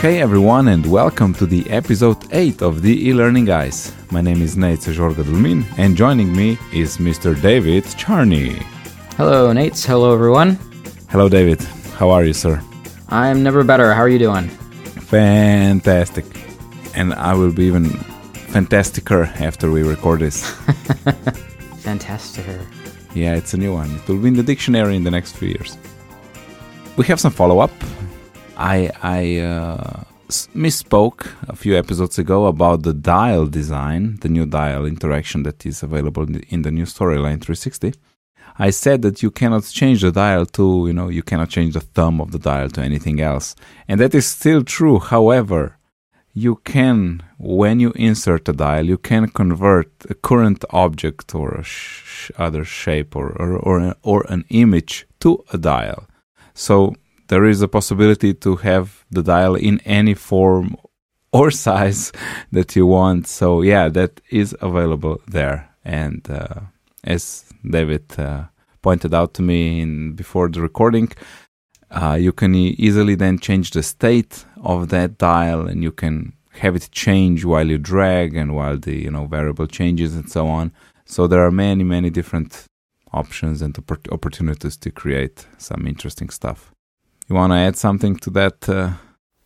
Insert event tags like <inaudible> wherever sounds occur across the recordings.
Hey everyone, and welcome to the episode 8 of the e-learning guys. My name is Nejc Žorga Dulmin, and joining me is Mr. David Charney. Hello, Nejc. Hello, everyone. Hello, David. How are you, sir? I'm never better. How are you doing? Fantastic. And I will be even fantasticer after we record this. <laughs> Fantastic. Yeah, it's a new one. It will be in the dictionary in the next few years. We have some follow up. I I uh, misspoke a few episodes ago about the dial design, the new dial interaction that is available in the, new Storyline 360. I said that you cannot change the dial to, you know, you cannot change the thumb of the dial to anything else. And that is still true. However, you can, when you insert a dial, you can convert a current object or a sh- other shape or, or, or, or an image to a dial. So there is a possibility to have the dial in any form or <laughs> size that you want. So yeah, that is available there. And uh, as David uh, pointed out to me in, before the recording, uh, you can easily then change the state of that dial, and you can have it change while you drag and while the you know variable changes and so on. So there are many many different options and oppor- opportunities to create some interesting stuff. You want to add something to that? Uh,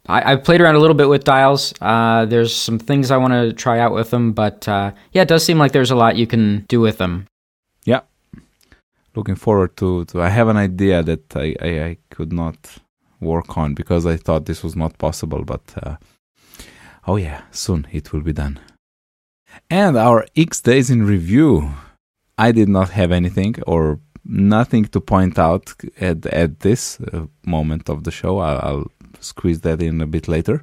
I, have played around a little bit with dials. Uh, there's some things I want to try out with them, but uh, yeah, it does seem like there's a lot you can do with them. Yeah, looking forward to. to I have an idea that I, I, I, could not work on because I thought this was not possible, but uh, oh yeah, soon it will be done. And our X days in review. I did not have anything or nothing to point out at at this uh, moment of the show. I'll, I'll, squeeze that in a bit later.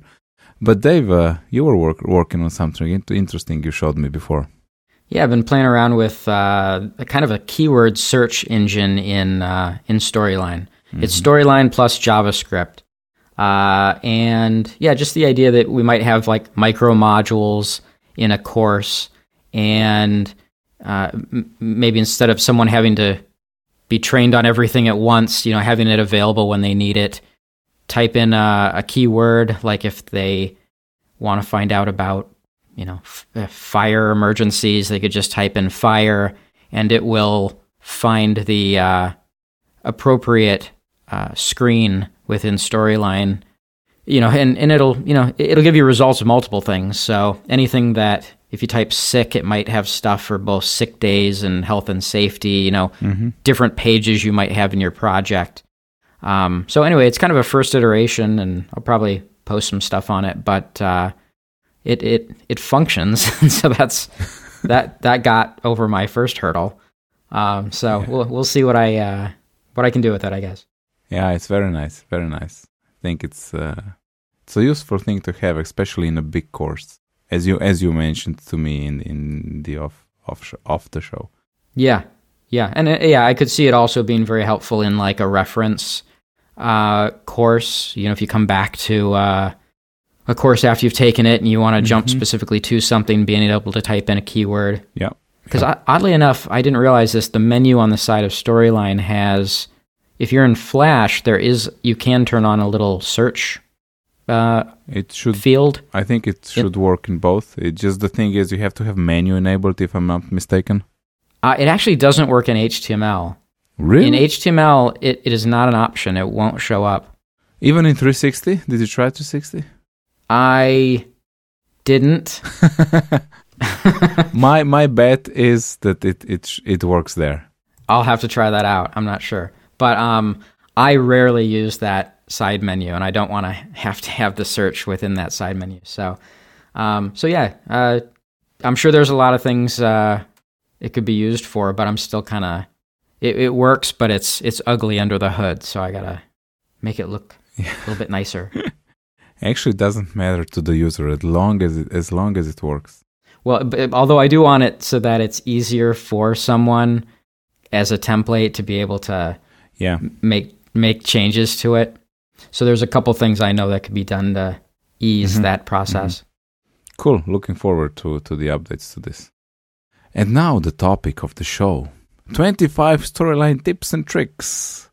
But Dave, uh, you were work, working on something interesting you showed me before. Yeah, I've been playing around with uh, a kind of a keyword search engine in uh, in Storyline. Mm-hmm. It's Storyline plus JavaScript, uh, and yeah, just the idea that we might have like micro modules in a course, and uh, m- maybe instead of someone having to be trained on everything at once, you know, having it available when they need it. Type in a, a keyword, like if they want to find out about, you know, f- uh, fire emergencies, they could just type in fire and it will find the uh, appropriate uh, screen within Storyline. You know, and, and it'll, you know, it'll give you results of multiple things. So anything that if you type sick, it might have stuff for both sick days and health and safety, you know, mm-hmm. different pages you might have in your project. Um, so anyway, it's kind of a first iteration and I'll probably post some stuff on it, but, uh, it, it, it functions. <laughs> so that's, that, that got over my first hurdle. Um, so yeah. we'll, we'll see what I, uh, what I can do with it, I guess. Yeah, it's very nice. Very nice. I think it's, uh, it's a useful thing to have, especially in a big course as you as you mentioned to me in in the off off sh- off the show. Yeah, yeah, and uh, yeah, I could see it also being very helpful in like a reference uh, course. You know, if you come back to uh, a course after you've taken it and you want to mm-hmm. jump specifically to something, being able to type in a keyword. Yeah. Because yeah. oddly enough, I didn't realize this. The menu on the side of Storyline has, if you're in Flash, there is you can turn on a little search uh, it should field. I think it should work in both. It just the thing is you have to have menu enabled if I'm not mistaken. Uh, it actually doesn't work in HTML. Really? In HTML, it, it is not an option. It won't show up. Even in 360? Did you try 360? I didn't. <laughs> my my bet is that it it it works there. I'll have to try that out. I'm not sure, but um, I rarely use that side menu, and I don't want to have to have the search within that side menu. So, um, so yeah, uh, I'm sure there's a lot of things uh, it could be used for, but I'm still kind of it, it, works, but it's it's ugly under the hood, so I gotta make it look a <laughs> little bit nicer. Actually, it doesn't matter to the user as long as it, as long as it works. Well, but, although I do want it so that it's easier for someone as a template to be able to yeah make make changes to it. So there's a couple things I know that could be done to ease mm-hmm. that process. Mm-hmm. Cool. Looking forward to, to the updates to this. And now the topic of the show 25 storyline tips and tricks.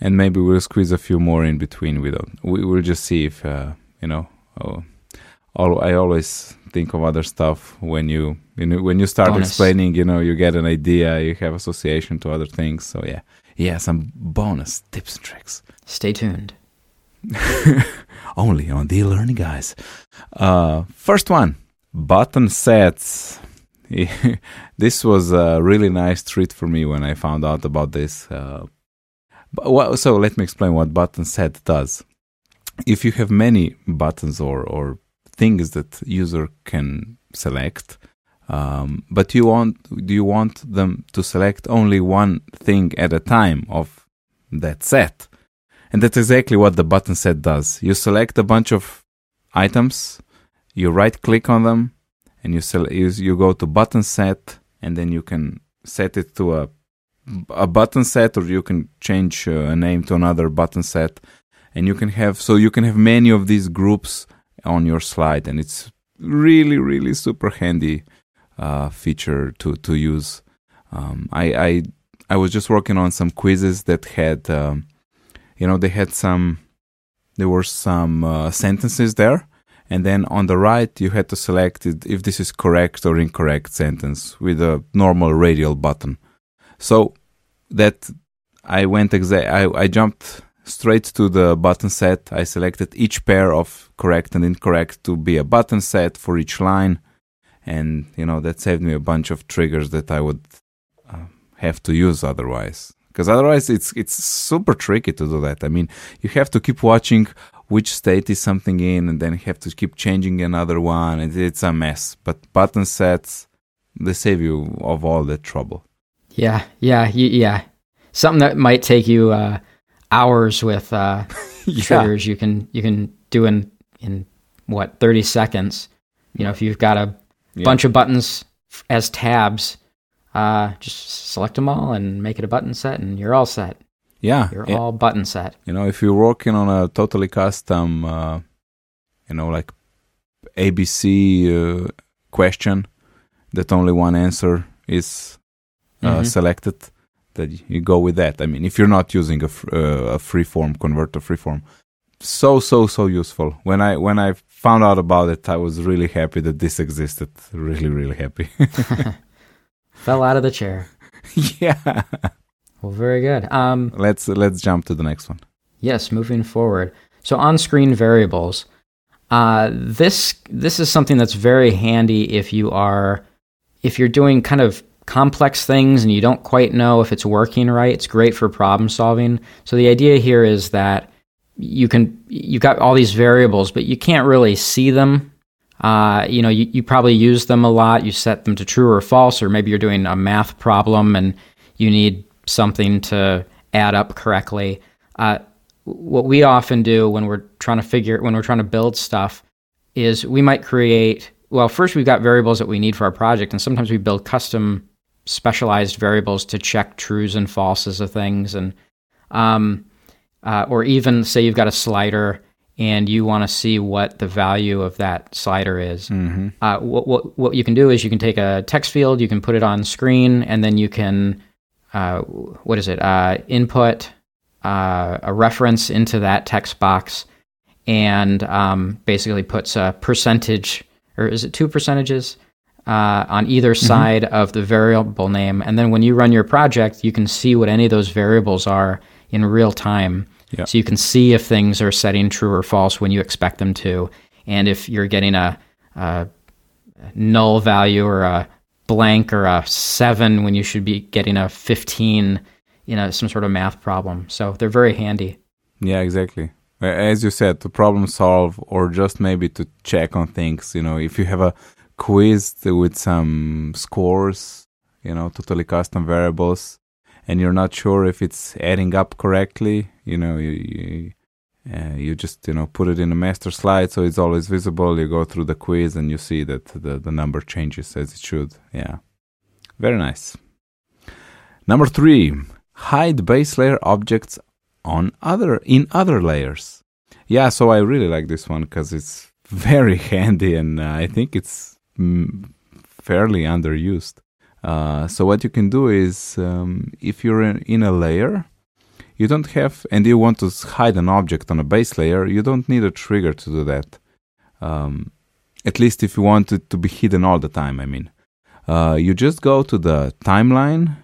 And maybe we'll squeeze a few more in between. We don't. We will just see if uh, you know, oh, I always think of other stuff when you you know when you start Bonus. explaining. You know, you get an idea, you have association to other things. So yeah, yeah, some bonus tips and tricks Stay tuned. <laughs> only on the learning guys. Uh, first one, button sets. <laughs> this was a really nice treat for me when I found out about this. Uh, so let me explain what button set does. If you have many buttons or, or things that user can select, um, but you want do you want them to select only one thing at a time of that set, and that's exactly what the button set does. You select a bunch of items, you right click on them, and you, you you go to button set, and then you can set it to a a button set, or you can change uh, a name to another button set, and you can have so you can have many of these groups on your slide, and it's really really super handy uh, feature to to use. Um, I, I I was just working on some quizzes that had, um, you know, they had some, there were some uh, sentences there, and then on the right you had to select it if this is correct or incorrect sentence with a normal radial button. So that I went exa- I, I jumped straight to the button set. I selected each pair of correct and incorrect to be a button set for each line, and you know that saved me a bunch of triggers that I would uh, have to use otherwise. Because otherwise, it's it's super tricky to do that. I mean, you have to keep watching which state is something in, and then have to keep changing another one, and it's a mess. But button sets they save you of all that trouble. Yeah, yeah, y- yeah. Something that might take you uh, hours with uh, <laughs> triggers you can you can do in in what thirty seconds. You know, if you've got a Yeah. bunch of buttons f- as tabs, uh, just select them all and make it a button set, and you're all set. Yeah, You're yeah. all button set. you know, if you're working on a totally custom, uh, you know, like ABC uh, question that only one answer is uh, Mhm. selected, that you go with that. I mean, if you're not using a, fr- uh, a freeform converter, freeform, so so so useful. When I when I found out about it, I was really happy that this existed. Really really happy. <laughs> <laughs> Fell out of the chair. <laughs> yeah. Well, very good. Um, Let's let's jump to the next one. Yes, moving forward. So on-screen variables. Uh, this this is something that's very handy if you are if you're doing kind of complex things and you don't quite know if it's working right. It's great for problem solving. So the idea here is that you can you've got all these variables, but you can't really see them. Uh, you know, you, you probably use them a lot. You set them to true or false, or maybe you're doing a math problem and you need something to add up correctly. Uh, what we often do when we're trying to figure when we're trying to build stuff is we might create well first we've got variables that we need for our project and sometimes we build custom specialized variables to check trues and falses of things and um, uh, or even say you've got a slider and you want to see what the value of that slider is Mm-hmm. uh, what, what, what you can do is you can take a text field, you can put it on screen, and then you can, uh, what is it, uh, input uh, a reference into that text box and um, basically puts a percentage, or is it two percentages, uh, on either side of the variable name. And then when you run your project, you can see what any of those variables are in real time. Yeah. So you can see if things are setting true or false when you expect them to. And if you're getting a, a null value or a blank or a seven when you should be getting a 15 you know, some sort of math problem. So they're very handy. Yeah, exactly. As you said, to problem solve or just maybe to check on things. You know, if you have a quiz with some scores, you know, totally custom variables, and you're not sure if it's adding up correctly, you know, you you, uh, you just you know put it in a master slide so it's always visible. You go through the quiz and you see that the the number changes as it should. Yeah, very nice. Number three, hide base layer objects on other in other layers. Yeah, so I really like this one because it's very <laughs> handy and uh, I think it's mm, fairly underused. Uh, so what you can do is, um, if you're in, in a layer, you don't have, and you want to hide an object on a base layer, you don't need a trigger to do that. Um, at least if you want it to be hidden all the time, I mean. Uh, you just go to the timeline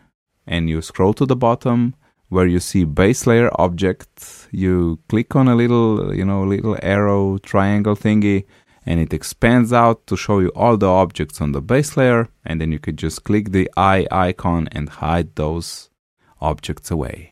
and you scroll to the bottom where you see base layer object. You click on a little, you know, little arrow triangle thingy and it expands out to show you all the objects on the base layer. And then you could just click the eye icon and hide those objects away.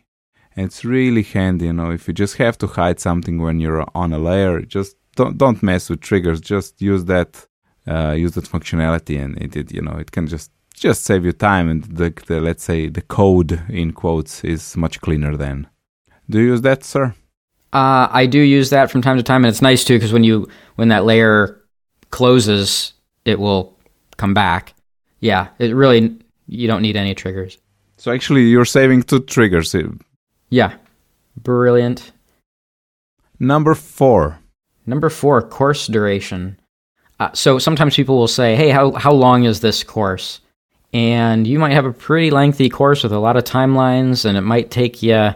It's really handy, you know, if you just have to hide something when you're on a layer, just don't, don't mess with triggers. Just use that, uh, use that functionality and it, it, you know, it can just just save you time and the, the, let's say the code in quotes is much cleaner then. Do you use that sir? Uh, i do use that from time to time and it's nice too because when you when that layer closes it will come back. Yeah it really you don't need any triggers. So actually you're saving two triggers yeah. Brilliant. Number four. Number four course duration. Uh, so sometimes people will say hey how, how long is this course? And you might have a pretty lengthy course with a lot of timelines, and it might take you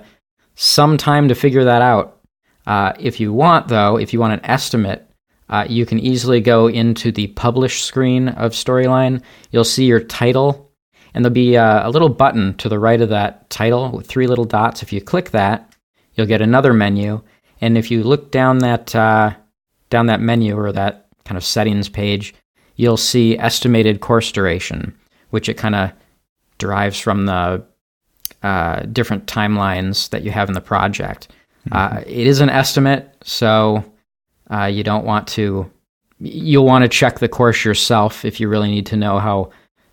some time to figure that out. Uh, if you want, though, if you want an estimate, uh, you can easily go into the publish screen of Storyline. You'll see your title, and there'll be a, uh, a little button to the right of that title with three little dots. If you click that, you'll get another menu, and if you look down that uh, down that menu or that kind of settings page, you'll see estimated course duration which it kind of derives from the uh, different timelines that you have in the project. Mm-hmm. Uh, it is an estimate, so uh, you don't want to. You'll want to check the course yourself if you really need to know how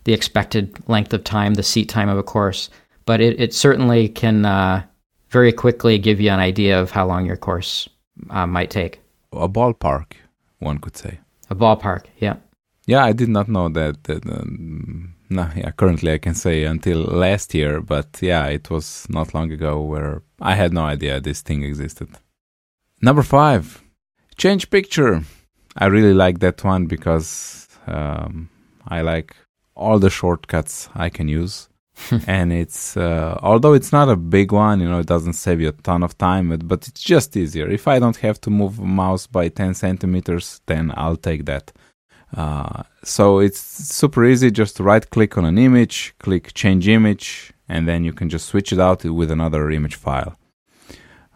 the expected length of time, the seat time of a course. But it, it certainly can uh, very quickly give you an idea of how long your course uh, might take. A ballpark, one could say. A ballpark, yeah. Yeah, I did not know that. that um, no, yeah, currently I can say until last year, but yeah, it was not long ago where I had no idea this thing existed. Number five, change picture. I really like that one because um, I like all the shortcuts I can use. <laughs> and it's uh, although it's not a big one, you know, it doesn't save you a ton of time, but it's just easier. If I don't have to move a mouse by 10 centimeters, then I'll take that. Uh, so it's super easy. Just right click on an image, click change image, and then you can just switch it out with another image file.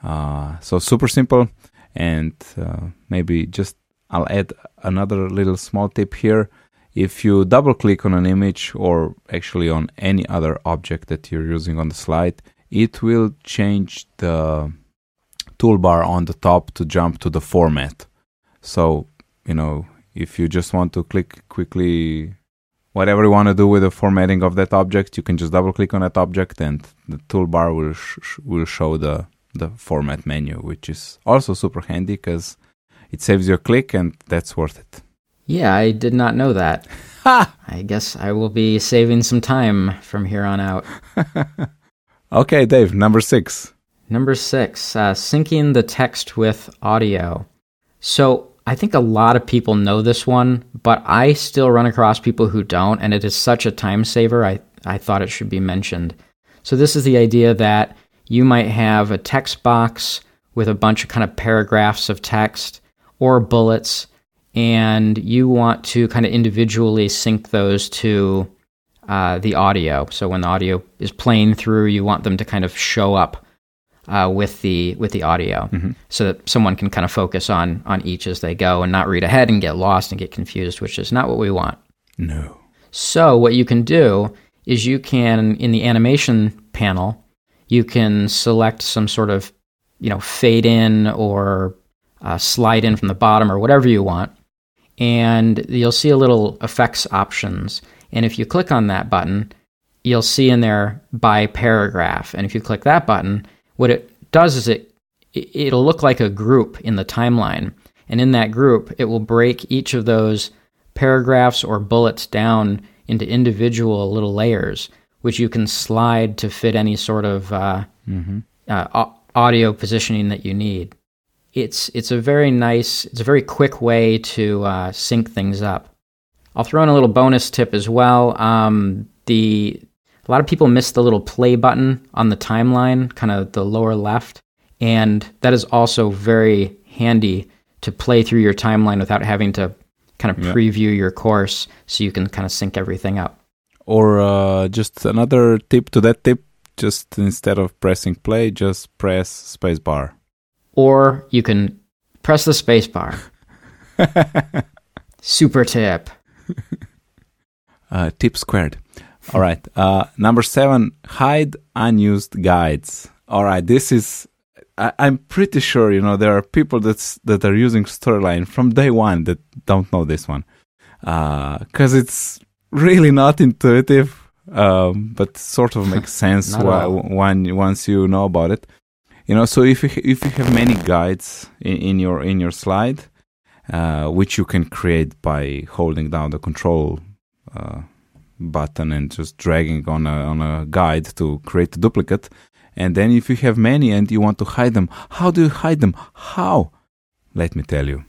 Uh, so super simple. And uh, maybe just I'll add another little small tip here. If you double click on an image or actually on any other object that you're using on the slide, it will change the toolbar on the top to jump to the format. So, you know, if you just want to click quickly whatever you want to do with the formatting of that object, you can just double click on that object and the toolbar will sh- will show the the format menu, which is also super handy because it saves you a click and that's worth it. Yeah, I did not know that. <laughs> Ha! I guess I will be saving some time from here on out. <laughs> okay, Dave, number six. Number six, uh, syncing the text with audio. So I think a lot of people know this one, but I still run across people who don't, and it is such a time saver. I, I thought it should be mentioned. So, this is the idea that you might have a text box with a bunch of kind of paragraphs of text or bullets, and you want to kind of individually sync those to uh, the audio. So, when the audio is playing through, you want them to kind of show up uh, with the with the audio, mm-hmm. so that someone can kind of focus on on each as they go and not read ahead and get lost and get confused, which is not what we want. No. So what you can do is you can in the animation panel, you can select some sort of you know fade in or uh, slide in from the bottom or whatever you want, and you'll see a little effects options. And if you click on that button, you'll see in there by paragraph. And if you click that button, what it does is it it'll look like a group in the timeline. And in that group, it will break each of those paragraphs or bullets down into individual little layers, which you can slide to fit any sort of uh, mm-hmm. uh, audio positioning that you need. It's it's a very nice, it's a very quick way to uh, sync things up. I'll throw in a little bonus tip as well. Um, the a lot of people miss the little play button on the timeline, kind of the lower left. And that is also very handy to play through your timeline without having to kind of Yeah. preview your course so you can kind of sync everything up. Or uh, just another tip to that tip: just instead of pressing play, just press spacebar. Or you can press the space bar. <laughs> Super tip. Uh, tip squared. All right. Uh, number seven, hide unused guides. All right. This is, I, I'm pretty sure, you know, there are people that's, that are using Storyline from day one that don't know this one. Because it's really not intuitive, um, but sort of makes <laughs> sense why, when, once you know about it. You know, so if you, if you have many guides in, in your in your slide, uh, which you can create by holding down the control uh, button and just dragging on a on a guide to create a duplicate. And then if you have many and you want to hide them, how do you hide them? How? Let me tell you.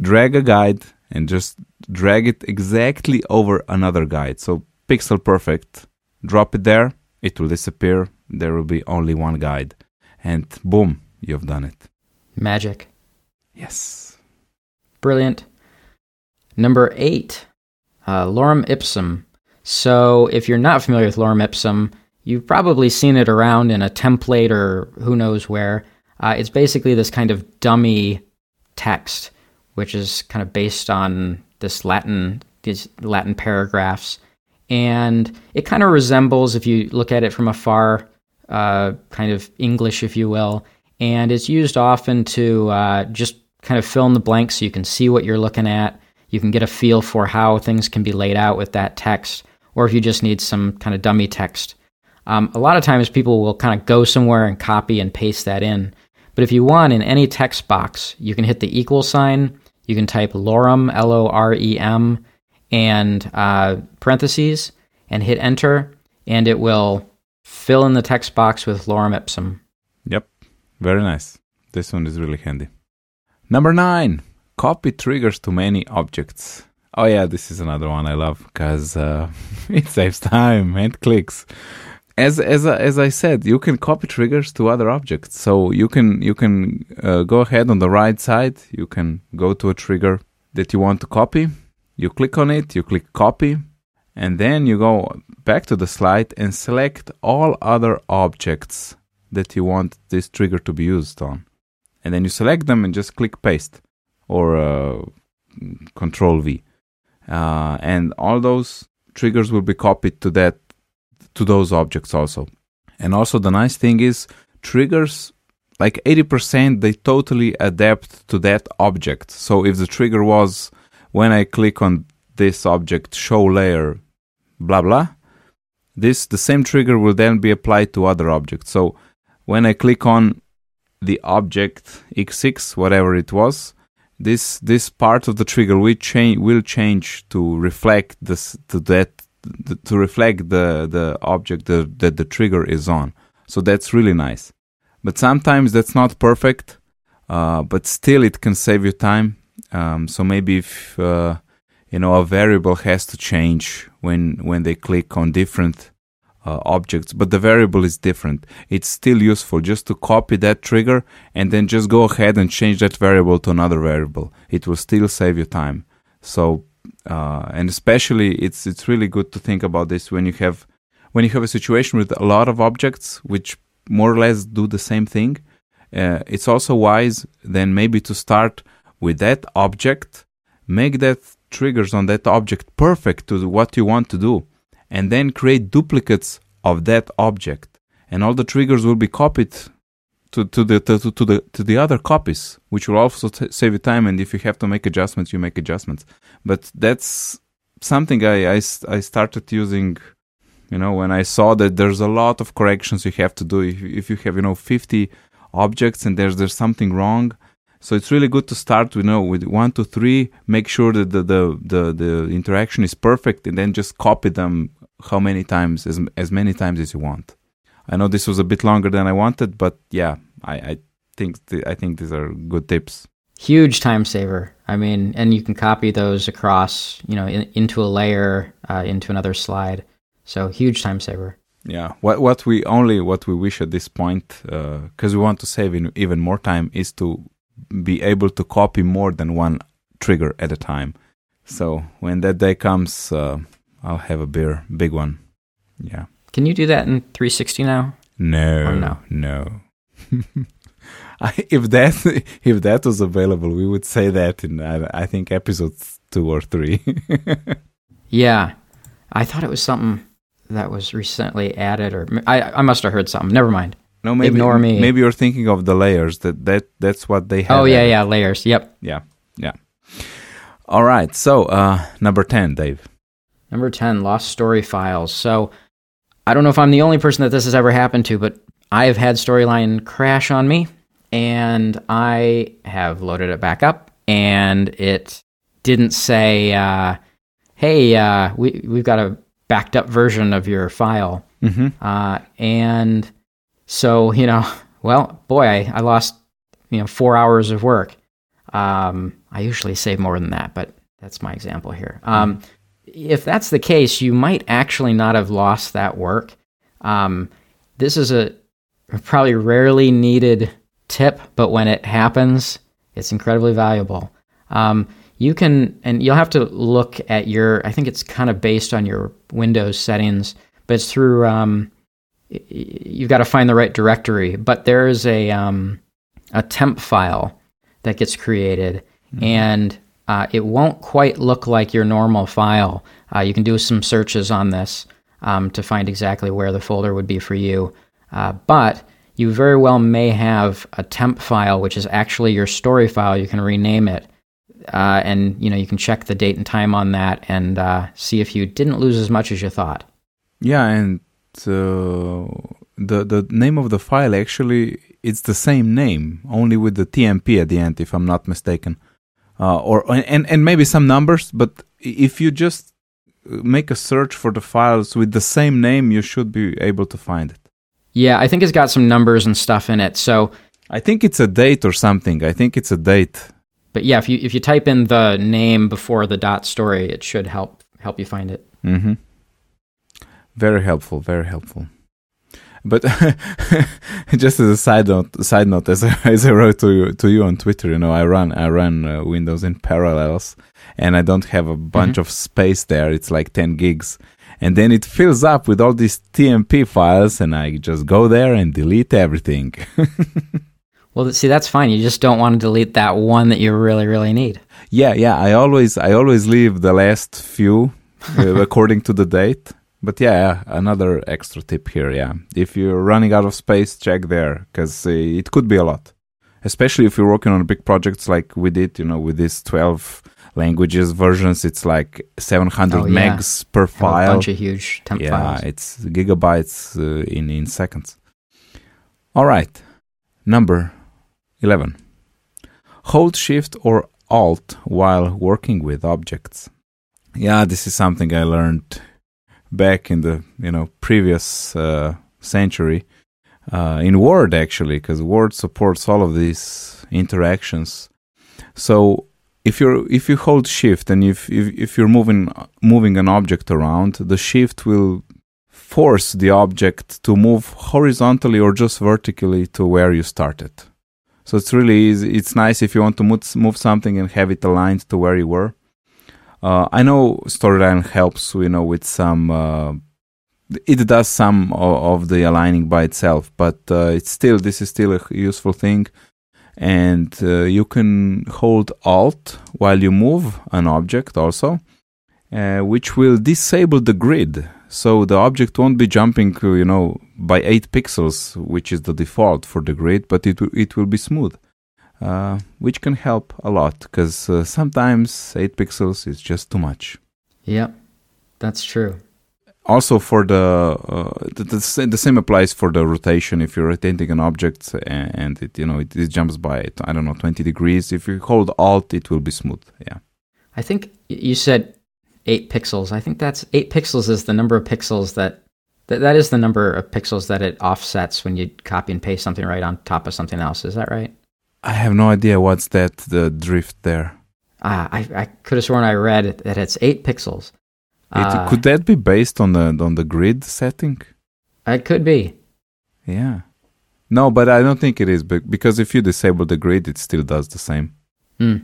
drag a guide and just drag it exactly over another guide. So pixel perfect. Drop it there, it will disappear. There will be only one guide. And boom, you've done it. Magic. Yes. Brilliant. Number eight, uh, lorem ipsum. So, if you're not familiar with lorem ipsum, you've probably seen it around in a template or who knows where. Uh, it's basically this kind of dummy text, which is kind of based on this Latin, these Latin paragraphs, and it kind of resembles, if you look at it from afar, uh, kind of English, if you will, and it's used often to uh, just kind of fill in the blanks so you can see what you're looking at. You can get a feel for how things can be laid out with that text, or if you just need some kind of dummy text. Um, a lot of times people will kind of go somewhere and copy and paste that in. But if you want, in any text box, you can hit the equal sign, you can type lorem, L O R E M, and uh, parentheses, and hit enter, and it will fill in the text box with lorem ipsum. Yep. Very nice. This one is really handy. Number nine, copy triggers to many objects. Oh yeah, this is another one I love because uh, <laughs> it saves time and clicks. As as as I said, you can copy triggers to other objects. So you can you can uh, go ahead on the right side. You can go to a trigger that you want to copy. You click on it. You click copy, and then you go back to the slide and select all other objects that you want this trigger to be used on. And then you select them and just click paste or uh, control V. Uh, and all those triggers will be copied to that to those objects also. And also the nice thing is triggers like 80% they totally adapt to that object. So if the trigger was when I click on this object show layer blah blah this the same trigger will then be applied to other objects. So when I click on the object x6 whatever it was this this part of the trigger will change will change to reflect this to that to reflect the the object that, the trigger is on. So that's really nice. But sometimes that's not perfect uh, but still it can save you time. Um, so maybe if uh, you know a variable has to change when when they click on different uh, objects, but the variable is different. It's still useful just to copy that trigger and then just go ahead and change that variable to another variable. It will still save you time. So, uh, and especially it's it's really good to think about this when you have when you have a situation with a lot of objects which more or less do the same thing. Uh, it's also wise then maybe to start with that object, make that triggers on that object perfect to what you want to do and then create duplicates of that object. And all the triggers will be copied to, to the to, to the to the other copies which will also t- save you time and if you have to make adjustments you make adjustments. But that's something I, I, I started using you know when i saw that there's a lot of corrections you have to do. If, if you have you know 50 objects and there's there's something wrong so it's really good to start you know with one to three make sure that the the the, the interaction is perfect and then just copy them how many times as as many times as you want i know this was a bit longer than i wanted but yeah i i think th- i think these are good tips Huge time saver. I mean, and you can copy those across, you know, in, into a layer, uh, into another slide. So huge time saver. Yeah. What what we only what we wish at this point, because we want to save in even more time, is to be able to copy more than one trigger at a time. So when that day comes, uh, I'll have a beer, big one. Yeah. Can you do that in 360 now? No. Or no? No. <laughs> If that <laughs> if that was available, we would say that in I, I think episodes two or three. <laughs> yeah, I thought it was something that was recently added, or I I must have heard something. Never mind. No, maybe Ignore me. Maybe you're thinking of the layers. That that that's what they have. Oh yeah, yeah, layers. Yep. yeah, yeah. All right. So uh, number ten, Dave. Number 10, lost story files. So I don't know if I'm the only person that this has ever happened to, but I have had Storyline crash on me and I have loaded it back up and it didn't say, uh, hey, uh, we, we've got a backed up version of your file. Mm-hmm. Uh, and so, you know, <laughs> well, boy, I, I lost, you know, four hours of work. Um, I usually save more than that, but that's my example here. Um, if that's the case, you might actually not have lost that work. Um, this is a probably rarely needed tip, but when it happens, it's incredibly valuable. Um, you can, and you'll have to look at your, I think it's kind of based on your Windows settings, but it's through, um, you've got to find the right directory. But there is a, um, a temp file that gets created, and uh, it won't quite look like your normal file. Uh, you can do some searches on this um, to find exactly where the folder would be for you. Uh, but you very well may have a temp file, which is actually your story file. You can rename it, uh, and you know you can check the date and time on that, and uh, see if you didn't lose as much as you thought. Yeah, and uh, the the name of the file actually it's the same name, only with the TMP at the end, if I'm not mistaken. Uh, or and and maybe some numbers, but if you just make a search for the files with the same name, you should be able to find it. Yeah, I think it's got some numbers and stuff in it. So, I think it's a date or something. I think it's a date. but yeah, if you if you type in the name before the dot story, it should help help you find it. Mm-hmm. Very helpful. Very helpful. But <laughs> just as a side note, side note, as I, as I wrote to you, to you on Twitter, you know, I run I run uh, Windows in parallels, and I don't have a bunch of space there. It's like ten gigs, and then it fills up with all these TMP files, and I just go there and delete everything. <laughs> Well, see, that's fine. You just don't want to delete that one that you really really need. yeah, yeah. I always I always leave the last few uh, <laughs> according to the date. But yeah, another extra tip here. Yeah, if you're running out of space, check there because uh, it could be a lot, especially if you're working on big projects like we did. You know, with these twelve languages versions, it's like 700 Oh, yeah. megs per Have a file. bunch of huge temp yeah, files. it's gigabytes uh, in in seconds. All right, number eleven. Hold Shift or Alt while working with objects. Yeah, this is something I learned back in the you know previous uh, century uh, in Word actually, because Word supports all of these interactions. So if you're if you hold Shift and if if, if you're moving moving an object around, the Shift will force the object to move horizontally or just vertically to where you started. So it's really easy. It's nice if you want to move, move something and have it aligned to where you were. Uh, I know Storyline helps, you know, with some. Uh, it does some of, of the aligning by itself, but uh, it's still this is still a useful thing, and uh, you can hold Alt while you move an object also, uh, which will disable the grid. So the object won't be jumping, you know, by eight pixels, which is the default for the grid, but it will- it will be smooth uh, which can help a lot because uh, sometimes 8 pixels is just too much. Yep, that's true. Also, for the, uh, the, the the same applies for the rotation. If you're rotating an object and, and it you know it, it jumps by I don't know 20 degrees, if you hold Alt, it will be smooth. Yeah. I think you said eight pixels. I think that's eight pixels is the number of pixels that that, that is the number of pixels that it offsets when you copy and paste something right on top of something else. Is that right? I have no idea what's that the drift there. Ah, I, I could have sworn I read that it's eight pixels. It, could that be based on the on the grid setting? It could be. Yeah. No, but I don't think it is be- because if you disable the grid, it still does the same. Hmm.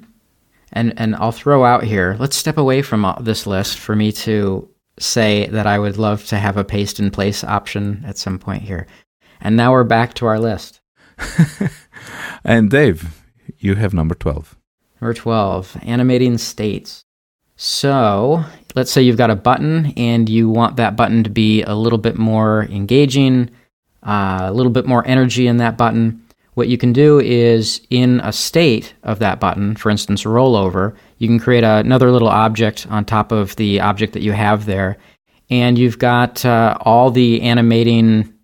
And and I'll throw out here. Let's step away from uh, this list for me to say that I would love to have a paste in place option at some point here. And now we're back to our list. <laughs> and Dave, you have number 12. Number 12, animating states. So, let's say you've got a button and you want that button to be a little bit more engaging, uh, a little bit more energy in that button. What you can do is in a state of that button, for instance, rollover, you can create another little object on top of the object that you have there. And you've got uh, all the animating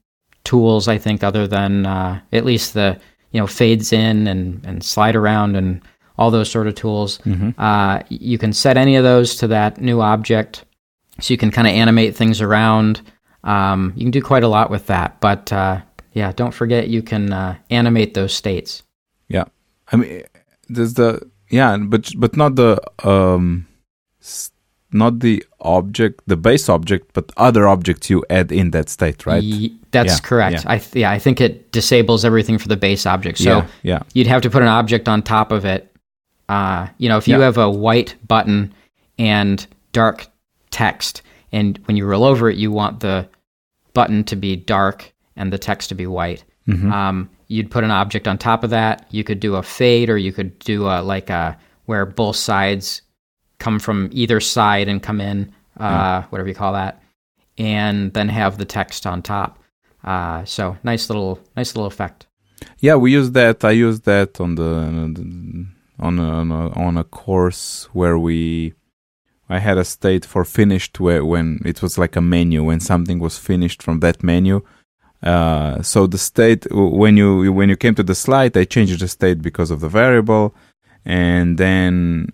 tools, I think, other than uh, at least the, you know, fades in and, and slide around and all those sort of tools. Mm-hmm. Uh, you can set any of those to that new object. So you can kind of animate things around. Um, you can do quite a lot with that. But uh, yeah, don't forget you can uh, animate those states. Yeah. I mean, there's the, yeah, but, but not the, um, not the object, the base object, but other objects you add in that state, right? Y- that's yeah, correct. Yeah. I th- yeah, I think it disables everything for the base object. So yeah, yeah. you'd have to put an object on top of it uh, you know, if you have a white button and dark text, and when you roll over it, you want the button to be dark and the text to be white. Mm-hmm. Um, you'd put an object on top of that. You could do a fade, or you could do a like a where both sides come from either side and come in, uh, mm. whatever you call that, and then have the text on top. Uh, so nice little, nice little effect. Yeah, we use that. I use that on the on a, on a, on a course where we I had a state for finished where when it was like a menu when something was finished from that menu. Uh, so the state when you when you came to the slide, I changed the state because of the variable, and then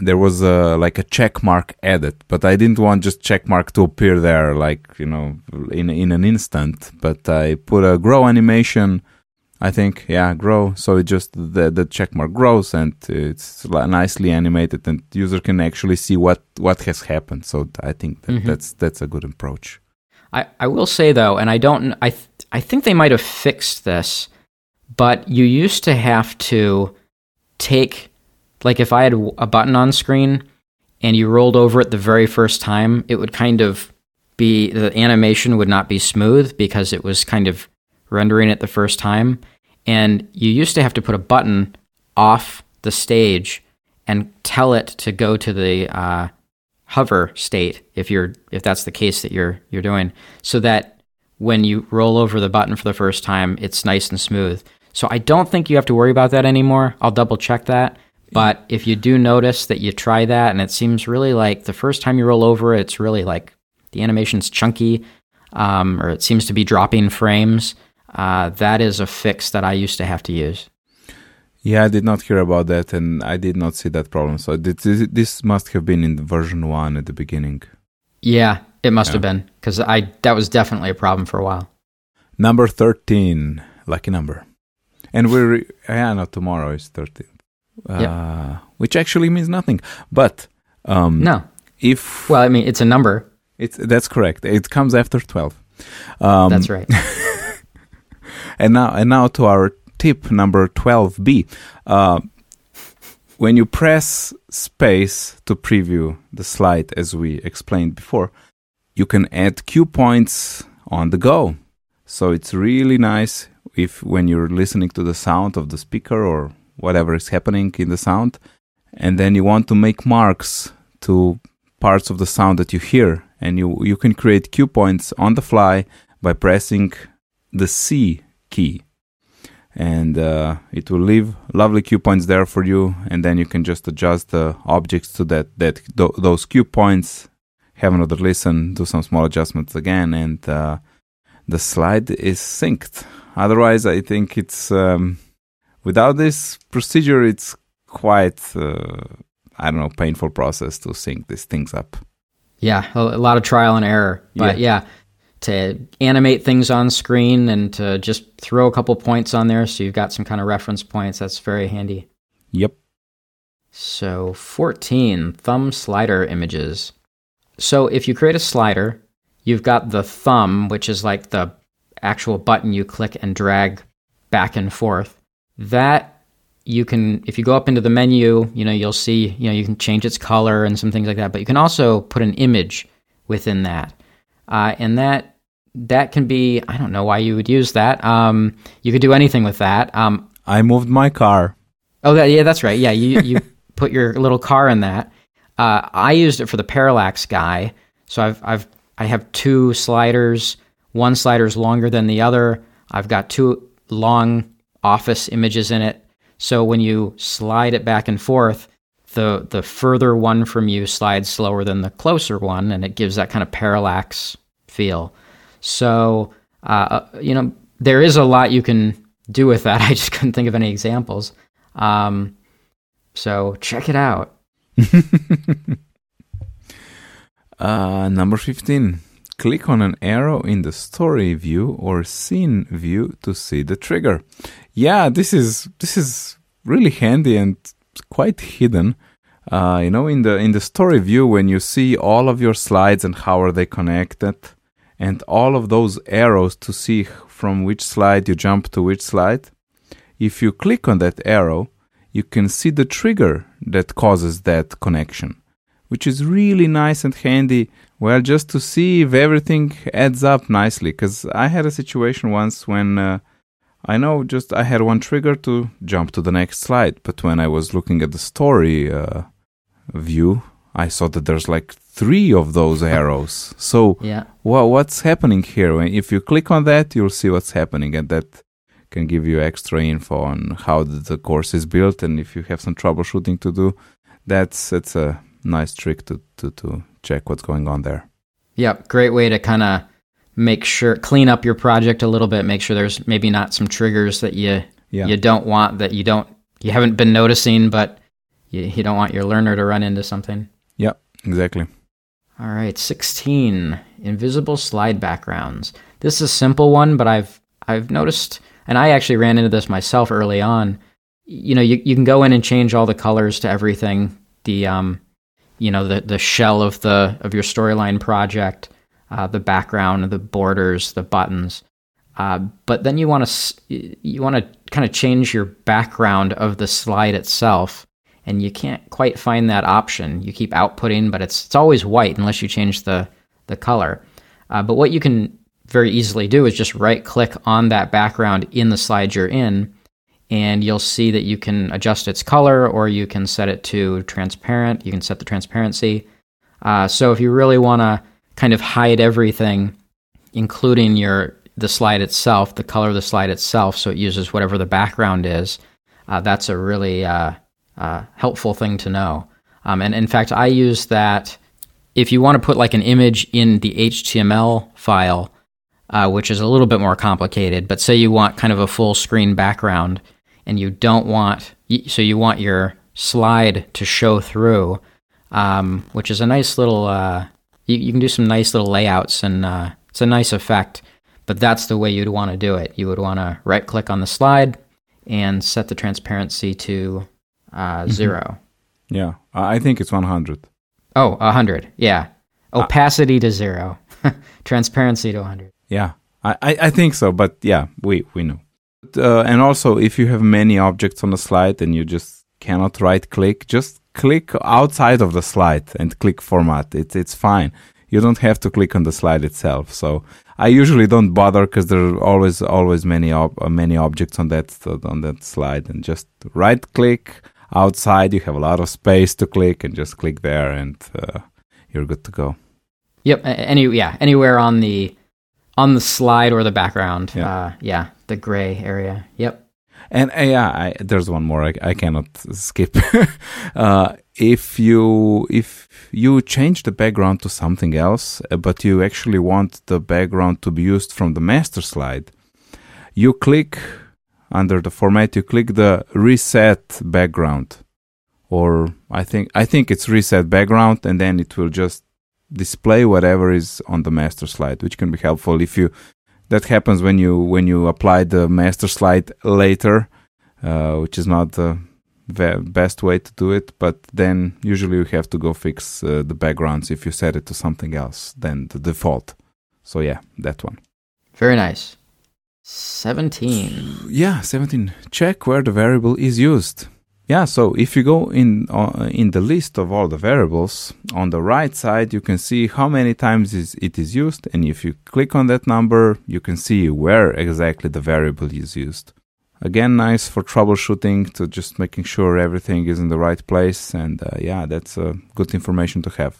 there was a like a check mark added, but I didn't want just check mark to appear there like you know in in an instant. But I put a grow animation I think, yeah, grow. So it just the the checkmark grows and it's nicely animated, and user can actually see what what has happened. So I think that mm-hmm. that's that's a good approach. I, I will say though, and I don't, I th- I think they might have fixed this, but you used to have to take, like, if I had a button on screen and you rolled over it the very first time, it would kind of be the animation would not be smooth because it was kind of rendering it the first time. And you used to have to put a button off the stage and tell it to go to the uh, hover state if you're if that's the case that you're you're doing. So that when you roll over the button for the first time it's nice and smooth. So i don't think you have to worry about that anymore. I'll double check that but if you do notice that you try that and it seems really like the first time you roll over it's really like the animation's chunky um, or it seems to be dropping frames uh, that is a fix that I used to have to use. Yeah, I did not hear about that, and I did not see that problem. So this, this must have been in version one at the beginning. Yeah, it must yeah. have been because I that was definitely a problem for a while. Number thirteen, lucky number, and we're yeah, no, tomorrow is thirteen, uh, yep. which actually means nothing. But um, no, if well, I mean, it's a number. It's that's correct. It comes after twelve. Um, that's right. <laughs> And now, and now to our tip number 12b. Uh, when you press space to preview the slide, as we explained before, you can add cue points on the go. So it's really nice if when you're listening to the sound of the speaker or whatever is happening in the sound, and then you want to make marks to parts of the sound that you hear, and you you can create cue points on the fly by pressing the C key. And uh, it will leave lovely cue points there for you and then you can just adjust the objects to that that th- those cue points have another listen do some small adjustments again and uh, the slide is synced. Otherwise i think it's um, without this procedure it's quite uh, i don't know painful process to sync these things up yeah a, lot of trial and error but yeah. yeah to animate things on screen and to just throw a couple points on there so you've got some kind of reference points. That's very handy. Yep. So 14 thumb slider images. So if you create a slider, you've got the thumb, which is like the actual button you click and drag back and forth. That you can, if you go up into the menu, you know, you'll see, you know, you can change its color and some things like that. But you can also put an image within that, uh, and that that can be. I don't know why you would use that. Um, you could do anything with that. Um, I moved my car. Oh, that, yeah, that's right. Yeah, you <laughs> you put your little car in that. Uh, I used it for the parallax guy. So I've I've I have two sliders. One slider is longer than the other. I've got two long office images in it. So when you slide it back and forth, the the further one from you slides slower than the closer one, and it gives that kind of parallax feel. So uh, uh you know there is a lot you can do with that. <laughs> I just couldn't think of any examples. Um, so check it out. <laughs> uh, number 15. Click on an arrow in the story view or scene view to see the trigger. Yeah, this is this is really handy and quite hidden. Uh, you know, in the in the story view, when you see all of your slides and how are they connected, and all of those arrows to see from which slide you jump to which slide, if you click on that arrow, you can see the trigger that causes that connection, which is really nice and handy. Well, just to see if everything adds up nicely. Because I had a situation once when uh, I know just I had one trigger to jump to the next slide, but when I was looking at the story uh, view, I saw that there's like three of those <laughs> arrows. So, yeah. well, what's happening here? If you click on that, you'll see what's happening, and that can give you extra info on how the course is built and if you have some troubleshooting to do that's it's a nice trick to, to, to check what's going on there yep great way to kind of make sure clean up your project a little bit make sure there's maybe not some triggers that you yeah. you don't want that you don't you haven't been noticing but you, you don't want your learner to run into something yep exactly all right 16 invisible slide backgrounds this is a simple one but i've i've noticed and I actually ran into this myself early on. You know, you, you can go in and change all the colors to everything. The um, you know, the the shell of the of your storyline project, uh, the background, the borders, the buttons. Uh, but then you want to you want to kind of change your background of the slide itself, and you can't quite find that option. You keep outputting, but it's it's always white unless you change the the color. Uh, but what you can very easily do is just right click on that background in the slide you're in and you'll see that you can adjust its color or you can set it to transparent you can set the transparency uh, so if you really want to kind of hide everything including your the slide itself the color of the slide itself so it uses whatever the background is uh, that's a really uh, uh helpful thing to know um, and in fact i use that if you want to put like an image in the html file uh, which is a little bit more complicated. But say you want kind of a full screen background and you don't want, so you want your slide to show through, um, which is a nice little, uh, you, you, can do some nice little layouts and uh, it's a nice effect. But that's the way you'd want to do it. You would want to right click on the slide and set the transparency to uh, mm-hmm. zero. Yeah, I think it's 100. Oh, 100. Yeah. Opacity to zero, <laughs> transparency to 100. Yeah, I, I think so, but yeah, we, we know. Uh, and also, if you have many objects on the slide and you just cannot right click, just click outside of the slide and click format. It's it's fine. You don't have to click on the slide itself. So I usually don't bother because there are always always many ob- uh, many objects on that on that slide, and just right click outside. You have a lot of space to click, and just click there, and uh, you're good to go. Yep. Any yeah anywhere on the on the slide or the background. Yeah, uh, yeah the gray area. Yep. And uh, yeah, I, there's one more I, I cannot skip. <laughs> uh, if you if you change the background to something else, uh, but you actually want the background to be used from the master slide, you click under the format. You click the reset background, or I think I think it's reset background, and then it will just display whatever is on the master slide, which can be helpful if you. That happens when you when you apply the master slide later, uh, which is not the best way to do it. But then usually you have to go fix uh, the backgrounds if you set it to something else than the default. So yeah, that one. Very nice. 17. Yeah, 17. Check where the variable is used. Yeah, so if you go in uh, in the list of all the variables, on the right side you can see how many times is it is used and if you click on that number, you can see where exactly the variable is used. Again, nice for troubleshooting to just making sure everything is in the right place and uh, yeah, that's uh, good information to have.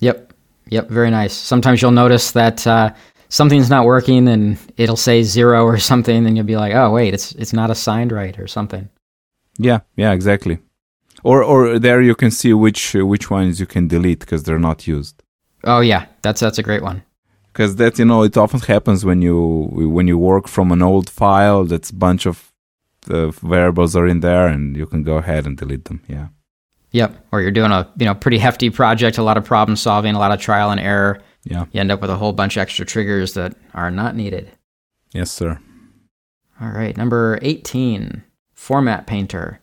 Yep. Yep, very nice. Sometimes you'll notice that uh, something's not working and it'll say 0 or <laughs> something and you'll be like, "Oh, wait, it's it's not assigned right or something." Yeah, yeah, exactly. Or or there you can see which which ones you can delete because they're not used. Oh yeah, that's that's a great one. Because that you know it often happens when you when you work from an old file that's bunch of uh, variables are in there and you can go ahead and delete them. Yeah. Yep. Or you're doing a you know pretty hefty project, a lot of problem solving, a lot of trial and error. Yeah. You end up with a whole bunch of extra triggers that are not needed. Yes, sir. All right, number 18 format painter.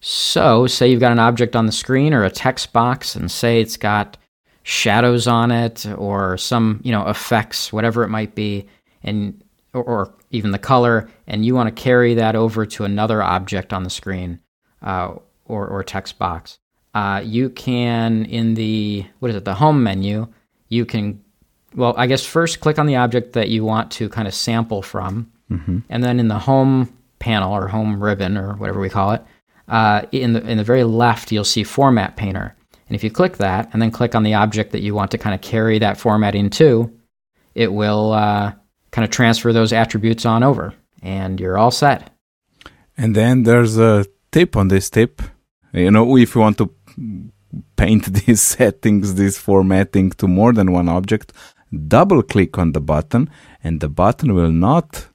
So, say you've got an object on the screen or a text box, and say it's got shadows on it or some, you know, effects, whatever it might be, and or, or even the color, and you want to carry that over to another object on the screen uh, or or text box. Uh, you can in the what is it, the home menu, you can well, I guess first click on the object that you want to kind of sample from, Mm-hmm. and then in the home panel or home ribbon or whatever we call it, uh, in the in the very left you'll see Format Painter, and if you click that and then click on the object that you want to kind of carry that formatting to, it will uh, kind of transfer those attributes on over, and you're all set. And then there's a tip on this tip. You know, if you want to paint <laughs> these settings, this formatting to more than one object, double click on the button, and the button will not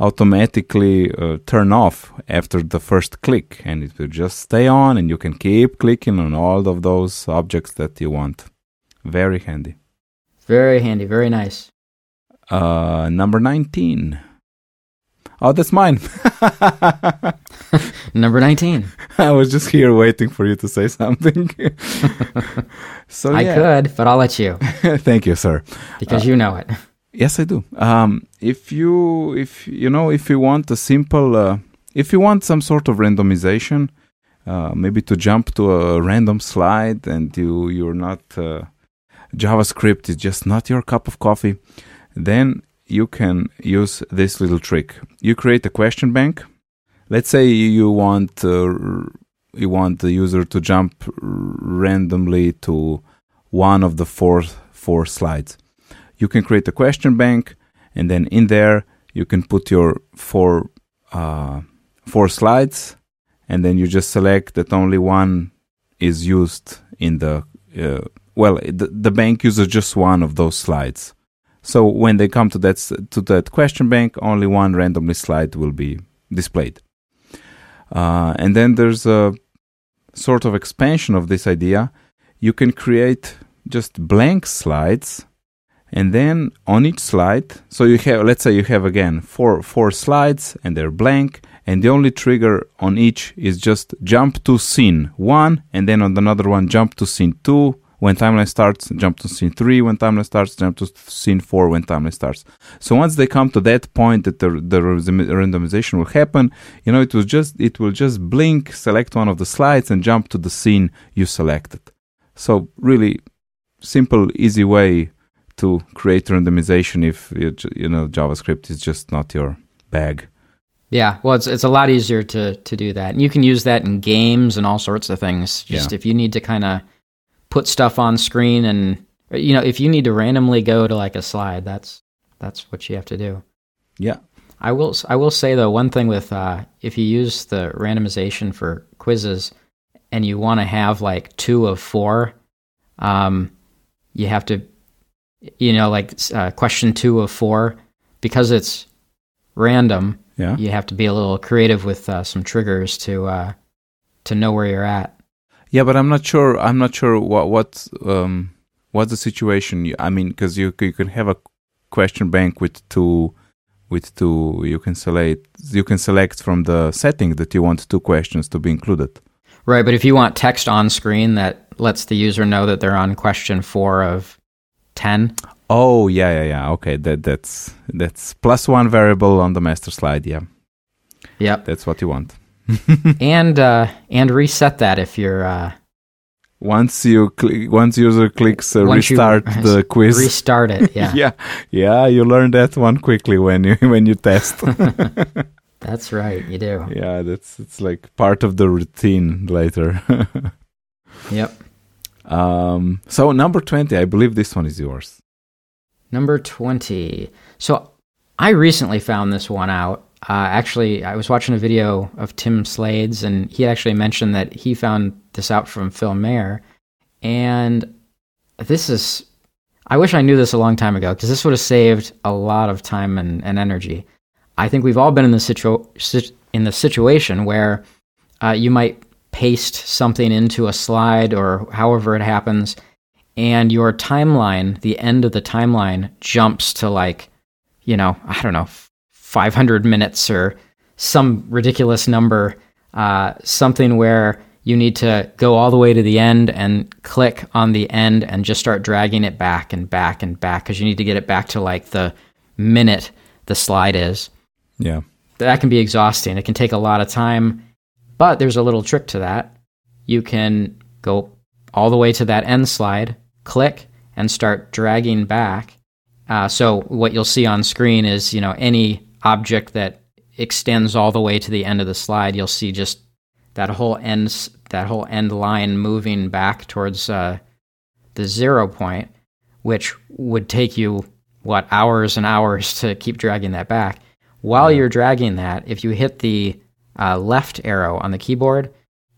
automatically uh, turn off after the first click and it will just stay on and you can keep clicking on all of those objects that you want very handy Very handy, very nice. uh number 19 oh that's mine <laughs> Number 19. <laughs> i was just here waiting for you to say something <laughs> so I yeah. could, but I'll let you thank you sir because you know it. Yes, I do. Um, if you, if you know, if you want a simple, uh, if you want some sort of randomization, uh, maybe to jump to a random slide, and you you're not uh, JavaScript is just not your cup of coffee, then you can use this little trick. You create a question bank. Let's say you want uh, you want the user to jump randomly to one of the four four slides you can create a question bank and then in there you can put your four uh, four slides and then you just select that only one is used in the uh, well the, the bank uses just one of those slides. So when they come to that to that question bank only one randomly slide will be displayed. Uh, and then there's a sort of expansion of this idea. You can create just blank slides and then on each slide so you have let's say you have again four four slides and they're blank and the only trigger on each is just jump to scene one and then on another one jump to scene two. When timeline starts jump to scene three. When timeline starts jump to scene four when timeline starts. So once they come to that point that the, the randomization will happen you know it will just it will just blink select one of the slides and jump to the scene you selected. So really simple easy way to create randomization if you, you know JavaScript is just not your bag. Yeah, well, it's it's a lot easier to to do that, and you can use that in games and all sorts of things. Just Yeah. if you need to kind of put stuff on screen, and you know, if you need to randomly go to like a slide, that's that's what you have to do. Yeah. I will I will say though one thing with uh, if you use the randomization for quizzes and you want to have like two of four, um, you have to, you know, like uh, question two of four because it's random. Yeah. You have to be a little creative with uh, some triggers to uh, to know where you're at. Yeah, but I'm not sure. I'm not sure what what um what's the situation. I mean, because you you can have a question bank with two with two. You can select you can select from the setting that you want two questions to be included. Right, but if you want text on screen that lets the user know that they're on question four of ten. Oh yeah, yeah, yeah. Okay, that that's that's plus one variable on the master slide. Yeah, Yep. that's what you want. <laughs> and uh, and reset that if you're uh, Once you click, once user clicks uh, Once you restart <laughs> the quiz. restart it. Yeah. <laughs> yeah, yeah, you learn that one quickly when you when you test. That's right. You do. yeah, that's it's like part of the routine later. Yep. Um, so number twenty, I believe this one is yours. Number 20. So I recently found this one out. Uh, actually, I was watching a video of Tim Slade's, and he actually mentioned that he found this out from Phil Mayor. And this is, I wish I knew this a long time ago because this would have saved a lot of time and, and energy. I think we've all been in the, situ- in the situation where uh, you might paste something into a slide or however it happens, and your timeline, the end of the timeline, jumps to like, you know, I don't know, 500 minutes or some ridiculous number, uh, something where you need to go all the way to the end and click on the end and just start dragging it back and back and back because you need to get it back to like the minute the slide is. Yeah, That can be exhausting. It can take a lot of time, but there's a little trick to that. You can go all the way to that end slide, click, and start dragging back. Uh, so what you'll see on screen is, you know, any object that extends all the way to the end of the slide, you'll see just that whole end that whole end line moving back towards uh, the zero point, which would take you what hours and hours <laughs> to keep dragging that back. While you're dragging that, if you hit the uh, left arrow on the keyboard,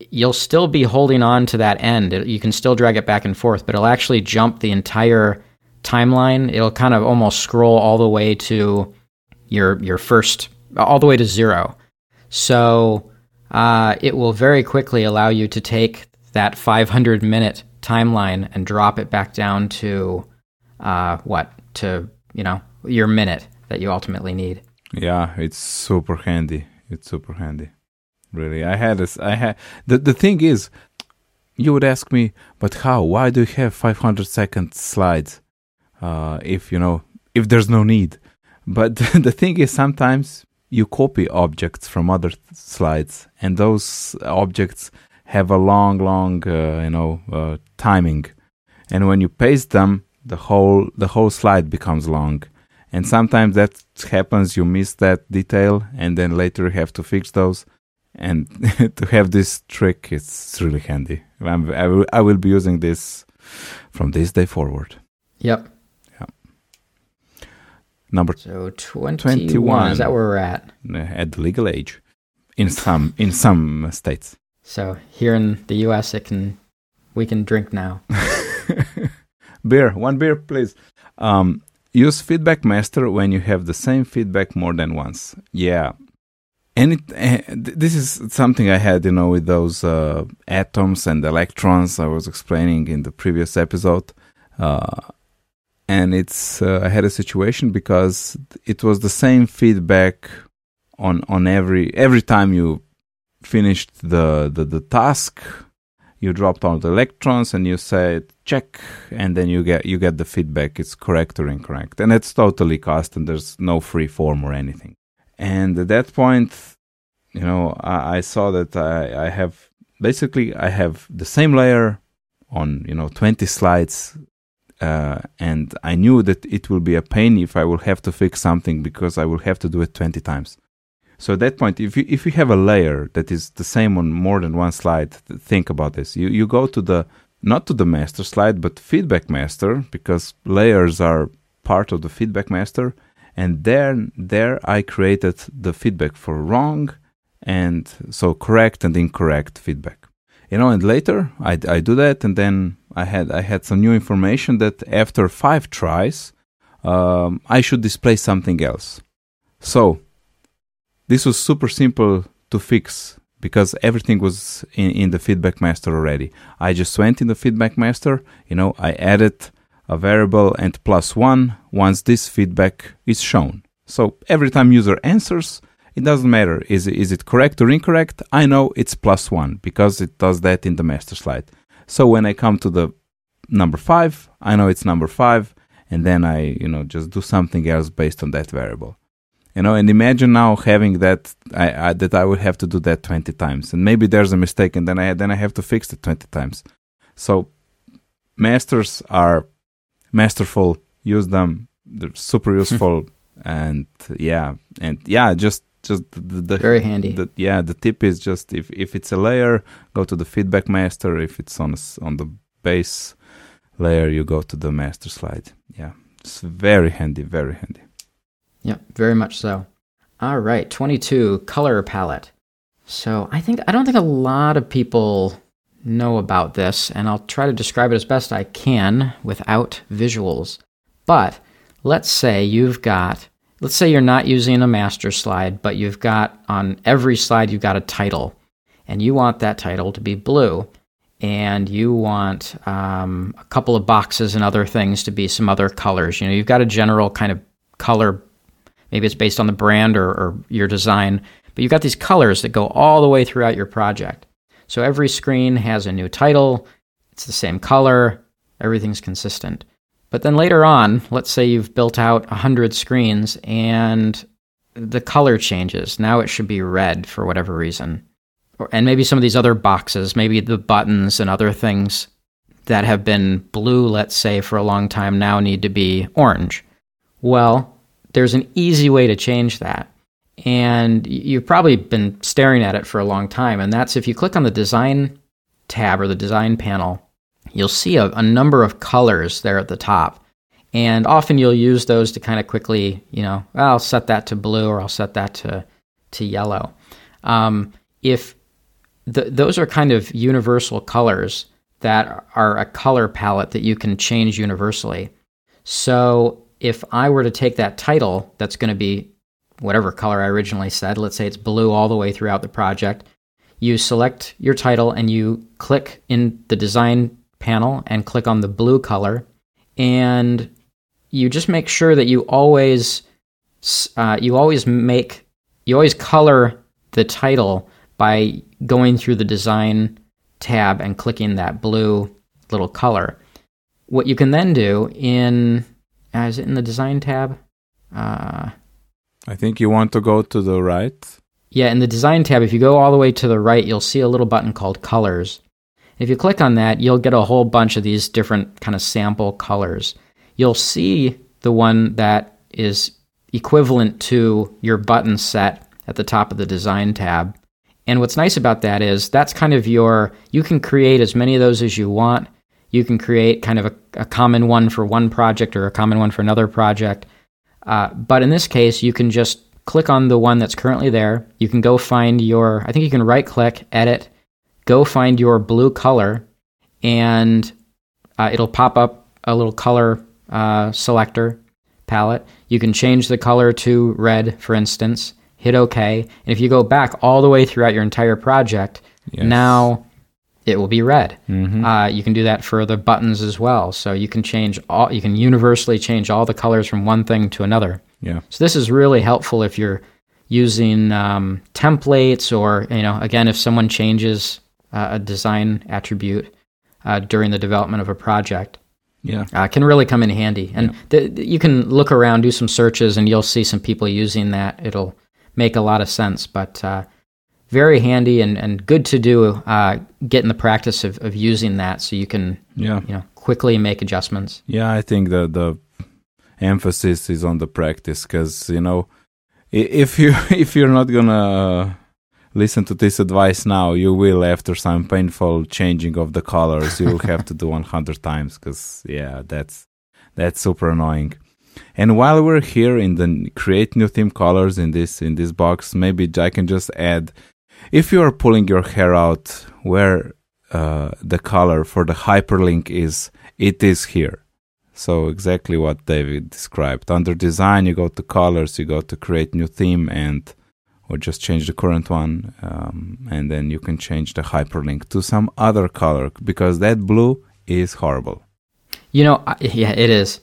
you'll still be holding on to that end. It- you can still drag it back and forth, but it'll actually jump the entire timeline. It'll kind of almost scroll all the way to your your first, all the way to zero. So uh, it will very quickly allow you to take that 500 minute timeline and drop it back down to uh, what to you know your minute that you ultimately need. yeah, it's super handy. It's super handy. Really, I had this. I had the the thing is, you would ask me, but how? Why do you have 500 second slides? Uh, if you know, if there's no need. But <laughs> the thing is, sometimes you copy objects from other th- slides, and those objects have a long, long, uh, you know, uh, timing. And when you paste them, the whole the whole slide becomes long. And sometimes that happens. You miss that detail, and then later you have to fix those. And <laughs> to have this trick, it's really handy. I'm, I will I will be using this from this day forward. Yep. yeah Number So 21, 21. is that where we're at? uh, at the legal age in some in some states. So here in the U.S., it can we can drink now. <laughs> beer, one beer, please. Um, use Feedback Master when you have the same feedback more than once. Yeah, and it, uh, this is something I had, you know, with those uh, atoms and electrons I was explaining in the previous episode. Uh, and it's uh, I had a situation because it was the same feedback on on every every time you finished the the, the task you dropped all the electrons and you said check and then you get you get the feedback it's correct or incorrect. And it's totally custom there's no free form or anything. And at that point you know i, I saw that I, I have basically i have the same layer on you know 20 slides uh, and i knew that it will be a pain if i will have to fix something because i will have to do it 20 times so at that point, if you if you have a layer that is the same on more than one slide, think about this. You you go to the not to the master slide, but feedback master because layers are part of the feedback master, and there there I created the feedback for wrong, and so correct and incorrect feedback. You know, and later I I do that, and then I had I had some new information that after five tries, um, I should display something else. So this was super simple to fix because everything was in, in the feedback master already. I just went in the feedback master, you know, I added a variable and plus one once this feedback is shown. So every time user answers, it doesn't matter. Is is it correct or incorrect? I know it's plus one because it does that in the master slide. So when I come to the number five, I know it's number five, and then I you know just do something else based on that variable. You know, and imagine now having that I, I that I would have to do that twenty times, and maybe there's a mistake, and then I then I have to fix it twenty times. So masters are masterful. Use them. They're super <laughs> useful, and yeah, and yeah, just just the, the very handy. The, yeah, the tip is just if if it's a layer, go to the feedback master. If it's on a, on the base layer, you go to the master slide. Yeah, it's very handy, very handy. Yeah, very much so. All right, 22 color palette. So I think I don't think a lot of people know about this, and I'll try to describe it as best I can without visuals. But let's say you've got let's say you're not using a master slide, but you've got on every slide you've got a title, and you want that title to be blue, and you want um, a couple of boxes and other things to be some other colors. You know, you've got a general kind of color, maybe it's based on the brand or, or your design, but you've got these colors that go all the way throughout your project. So every screen has a new title, it's the same color, everything's consistent. But then later on, let's say you've built out 100 screens and the color changes. Now it should be red for whatever reason. And maybe some of these other boxes, maybe the buttons and other things that have been blue, let's say, for a long time now need to be orange. Well, there's an easy way to change that. And you've probably been staring at it for a long time. And that's if you click on the design tab or the design panel you'll see a, a number of colors there at the top. And often you'll use those to kind of quickly, you know, I'll set that to blue or I'll set that to, to yellow. Um, if the, those are kind of universal colors that are a color palette that you can change universally. So if I were to take that title that's going to be whatever color I originally said, let's say it's blue all the way throughout the project, you select your title and you click in the design panel and click on the blue color. And you just make sure that you always uh, you always make you always color the title by going through the design tab and clicking that blue little color. What you can then do in uh, is it in the design tab? Uh, I think you want to go to the right. Yeah, in the design tab, if you go all the way to the right, you'll see a little button called colors. If you click on that, you'll get a whole bunch of these different kind of sample colors. You'll see the one that is equivalent to your button set at the top of the design tab. And what's nice about that is that's kind of your, you can create as many of those as you want. You can create kind of a, a common one for one project or a common one for another project. Uh, but in this case, you can just click on the one that's currently there. You can go find your, I think you can right click, edit, go find your blue color, and uh, it'll pop up a little color uh, selector palette. You can change the color to red, for instance. Hit OK, and if you go back all the way throughout your entire project, yes. now it will be red. Mm-hmm. Uh, you can do that for the buttons as well. So you can change all. You can universally change all the colors from one thing to another. Yeah. So this is really helpful if you're using um, templates or you know again if someone changes uh, a design attribute uh, during the development of a project. Yeah, uh, can really come in handy. And yeah. th- you can look around, do some searches, and you'll see some people using that. It'll make a lot of sense. But uh, very handy and, and good to do. Uh, get in the practice of, of using that so you can yeah. you know quickly make adjustments. Yeah, I think the the emphasis is on the practice because you know if you <laughs> if you're not gonna listen to this advice now, you will, after some painful changing of the colors, you will have to do 100 times because, yeah, that's that's super annoying. And while we're here in the create new theme colors in this in this box, maybe I can just add, if you are pulling your hair out, where uh, the color for the hyperlink is, it is here. So exactly what David described. Under design, you go to colors, you go to create new theme, and or just change the current one um, and then you can change the hyperlink to some other color because that blue is horrible you know yeah it is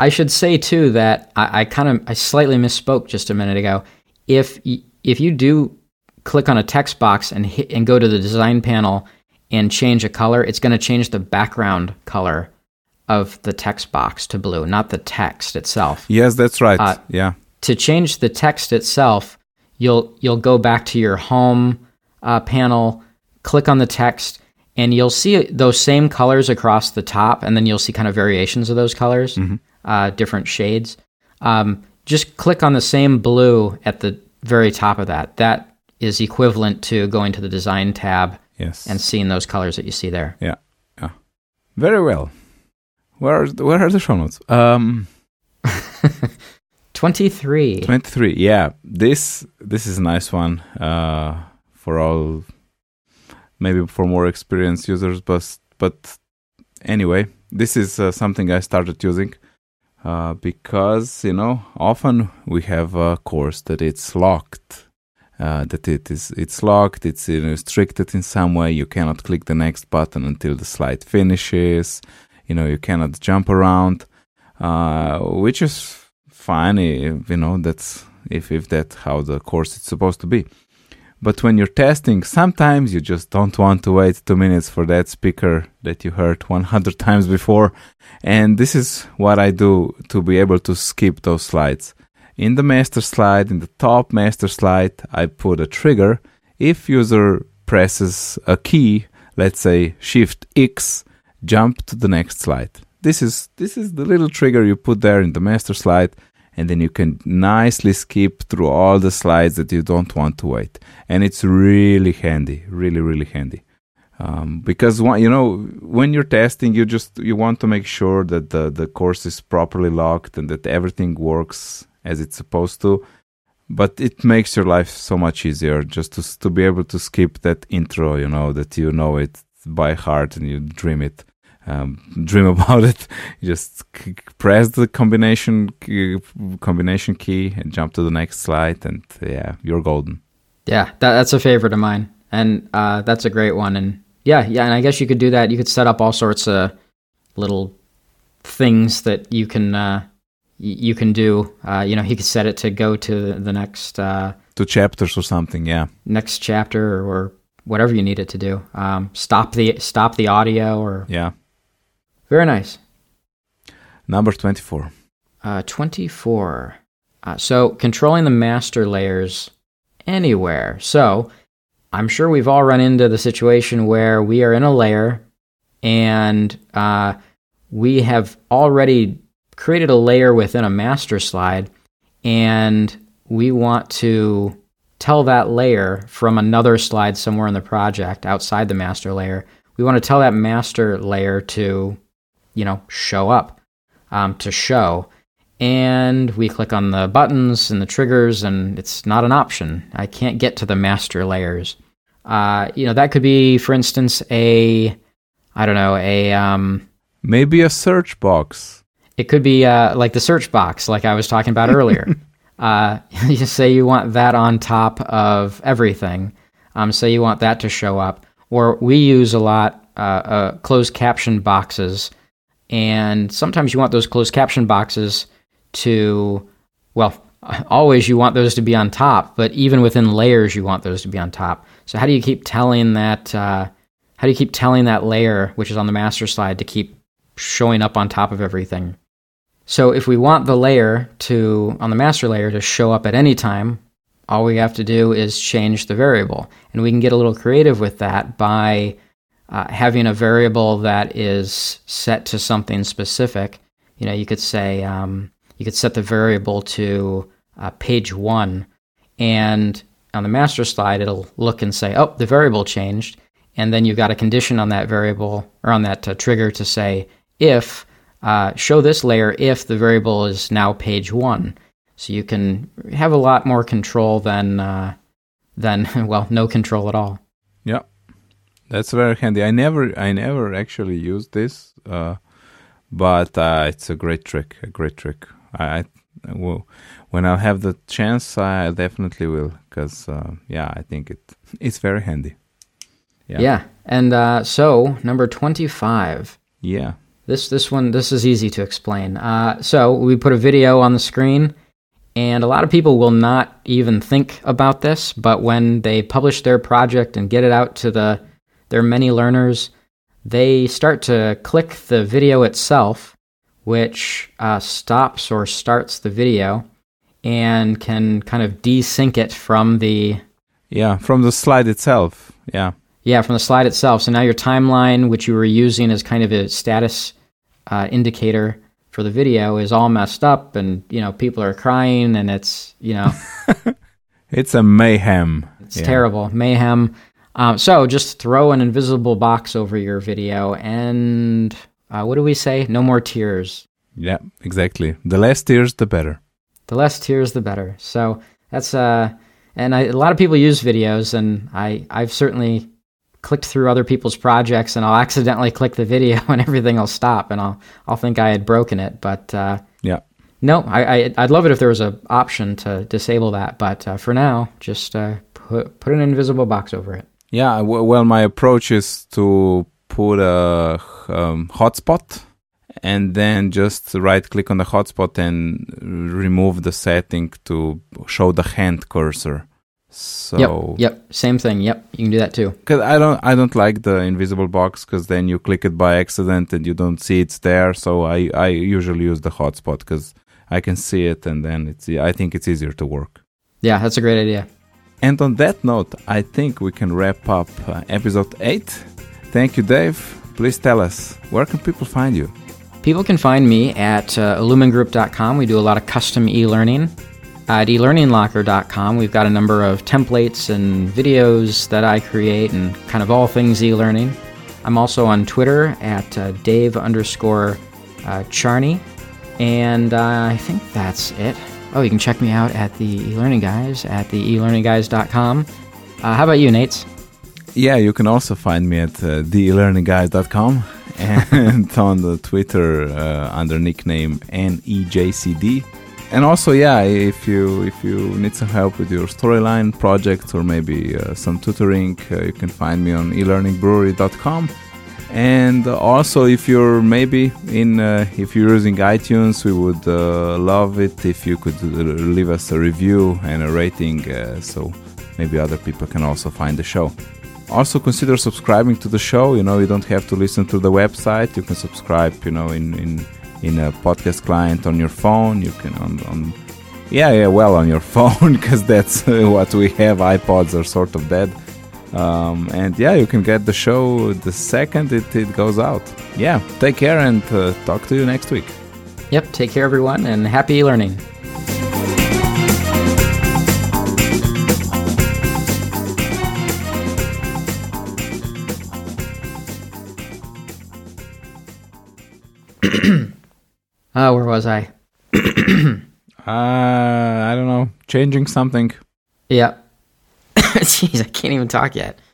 i should say too that i, I kind of i slightly misspoke just a minute ago if if you do click on a text box and hit, and go to the design panel and change a color, it's going to change the background color of the text box to blue, not the text itself. Yes, that's right. Uh, yeah. To change the text itself, you'll you'll go back to your home uh, panel, click on the text, and you'll see those same colors across the top, and then you'll see kind of variations of those colors, mm-hmm. uh, different shades. Um, just click on the same blue at the very top of that. That is equivalent to going to the design tab yes. and seeing those colors that you see there. Yeah, yeah, very well. Where are the, where are the show notes? Um, <laughs> twenty three. Twenty three. Yeah, this this is a nice one uh, for all, maybe for more experienced users, but but anyway, this is uh, something I started using uh, because you know often we have a course that it's locked uh, that it is it's locked it's restricted in some way you cannot click the next button until the slide finishes you know you cannot jump around uh, which is fine if, you know that's if if that's how the course is supposed to be but when you're testing, sometimes you just don't want to wait two minutes for that speaker that you heard <laughs> 100 times before. And this is what I do to be able to skip those slides. In the master slide, in the top master slide, I put a trigger. If user presses a key, let's say Shift X, jump to the next slide. This is this is the little trigger you put there in the master slide and then you can nicely skip through all the slides that you don't want to wait. And it's really handy, really, really handy. Um, because you know when you're testing, you just you want to make sure that the the course is properly locked and that everything works as it's supposed to. But it makes your life so much easier just to to be able to skip that intro, you know, that you know it by heart and you dream it um, <laughs> dream about it. You just press the combination key, combination key and jump to the next slide, and yeah, you're golden. Yeah, that, that's a favorite of mine, and uh, that's a great one. And yeah, yeah, and I guess you could do that. You could set up all sorts of little things that you can uh, you can do. Uh, you know, he could set it to go to the next uh, two chapters or something. Yeah, next chapter or, or whatever you need it to do. Um, stop the stop the audio or yeah very nice. Number 24. Uh, 24. Uh, so, controlling the master layers anywhere. So, I'm sure we've all run into the situation where we are in a layer and uh, we have already created a layer within a master slide and we want to tell that layer from another slide somewhere in the project outside the master layer. We want to tell that master layer to you know, show up um, to show. And we click on the buttons and the triggers, and it's not an option. I can't get to the master layers. Uh, you know, that could be, for instance, a, I don't know, a. Um, Maybe a search box. It could be uh, like the search box, like I was talking about earlier. <laughs> uh, <laughs> you say you want that on top of everything. Um, say you want that to show up. Or we use a lot uh, uh, closed caption boxes and sometimes you want those closed caption boxes to, well, <laughs> always you want those to be on top, but even within layers, you want those to be on top. So how do you keep telling that? Uh, how do you keep telling that layer, which is on the master slide, to keep showing up on top of everything? So if we want the layer to on the master layer to show up at any time, all we have to do is change the variable, and we can get a little creative with that by uh, having a variable that is set to something specific. You know, you could say um, you could set the variable to uh, page one, and on the master slide, it'll look and say, "Oh, the variable changed," and then you've got a condition on that variable or on that uh, trigger to say if uh, show this layer if the variable is now page one. So you can have a lot more control than uh, than <laughs> well, no control at all. Yeah. That's very handy. I never, I never actually used this, uh, but uh, it's a great trick. A great trick. I, I will, when I'll have the chance, I definitely will, because uh, yeah, I think it it's very handy. Yeah. Yeah, and uh, so number twenty-five. Yeah. This this one this is easy to explain. Uh, so we put a video on the screen, And a lot of people will not even think about this, but when they publish their project and get it out to the their many learners, they start to click the video itself, which uh, stops or starts the video and can kind of desync it from the Yeah, from the slide itself. Yeah. Yeah from the slide itself. So now your timeline, which you were using as kind of a status uh, indicator for the video, is all messed up, and you know people are crying, and it's you know <laughs> It's a mayhem. it's Yeah. terrible mayhem. Um, so just throw an invisible box over your video, and uh, what do we say? No more tears. Yeah, exactly. The less tears, the better. the less tears the better so that's uh and I, a lot of people use videos and i i've certainly clicked through other people's projects and i'll accidentally <laughs> click the video and everything will stop and i'll i'll think i had broken it but uh Yeah. no i, I i'd love it if there was an option to disable that but uh, for now just uh put put an invisible box over it Yeah, w- well, my approach is to put a um, hotspot and then just right click on the hotspot and remove the setting to show the hand cursor. So, yep yep same thing yep you can do that too cause I don't, I don't like the invisible box because then you click it by accident and you don't see it's there. So I, I usually use the hotspot because I can see it and then it's, I think it's easier to work. yeah that's a great idea And on that note, I think we can wrap up uh, episode 8. Thank you, Dave. Please tell us where can people find you? People can find me at uh, illumingroup.com. We do a lot of custom e learning. At elearninglocker.com, we've got a number of templates and videos that I create and kind of all things e learning. I'm also on Twitter at uh, Dave underscore uh, Charney. And uh, I think that's it. Oh, you can check me out at the e-learning guys at the elearningguys.com. Uh, how about you, Nejc? Yeah, you can also find me at uh, thelearningguys.com <laughs> and on the Twitter uh, under nickname NEJCD. And also, yeah, if you if you need some help with your storyline project or maybe uh, some tutoring, uh, you can find me on elearningbrewery.com. And also, if you're maybe in, uh, if you're using iTunes, we would uh, love it if you could uh, leave us a review and a rating, uh, so maybe other people can also find the show. Also, consider subscribing to the show. You know, you don't have to listen to the website. You can subscribe, you know, in in in a podcast client on your phone. You can on on yeah yeah well on your <laughs> phone because that's uh, what we have. iPods are sort of dead. Um, and yeah, you can get the show the second it, it goes out. Yeah, take care and uh, talk to you next week. Yep, take care, everyone, and happy learning. Oh, where was I? <clears throat> Uh, I don't know, changing something. Yep. <laughs> Jeez, I can't even talk yet.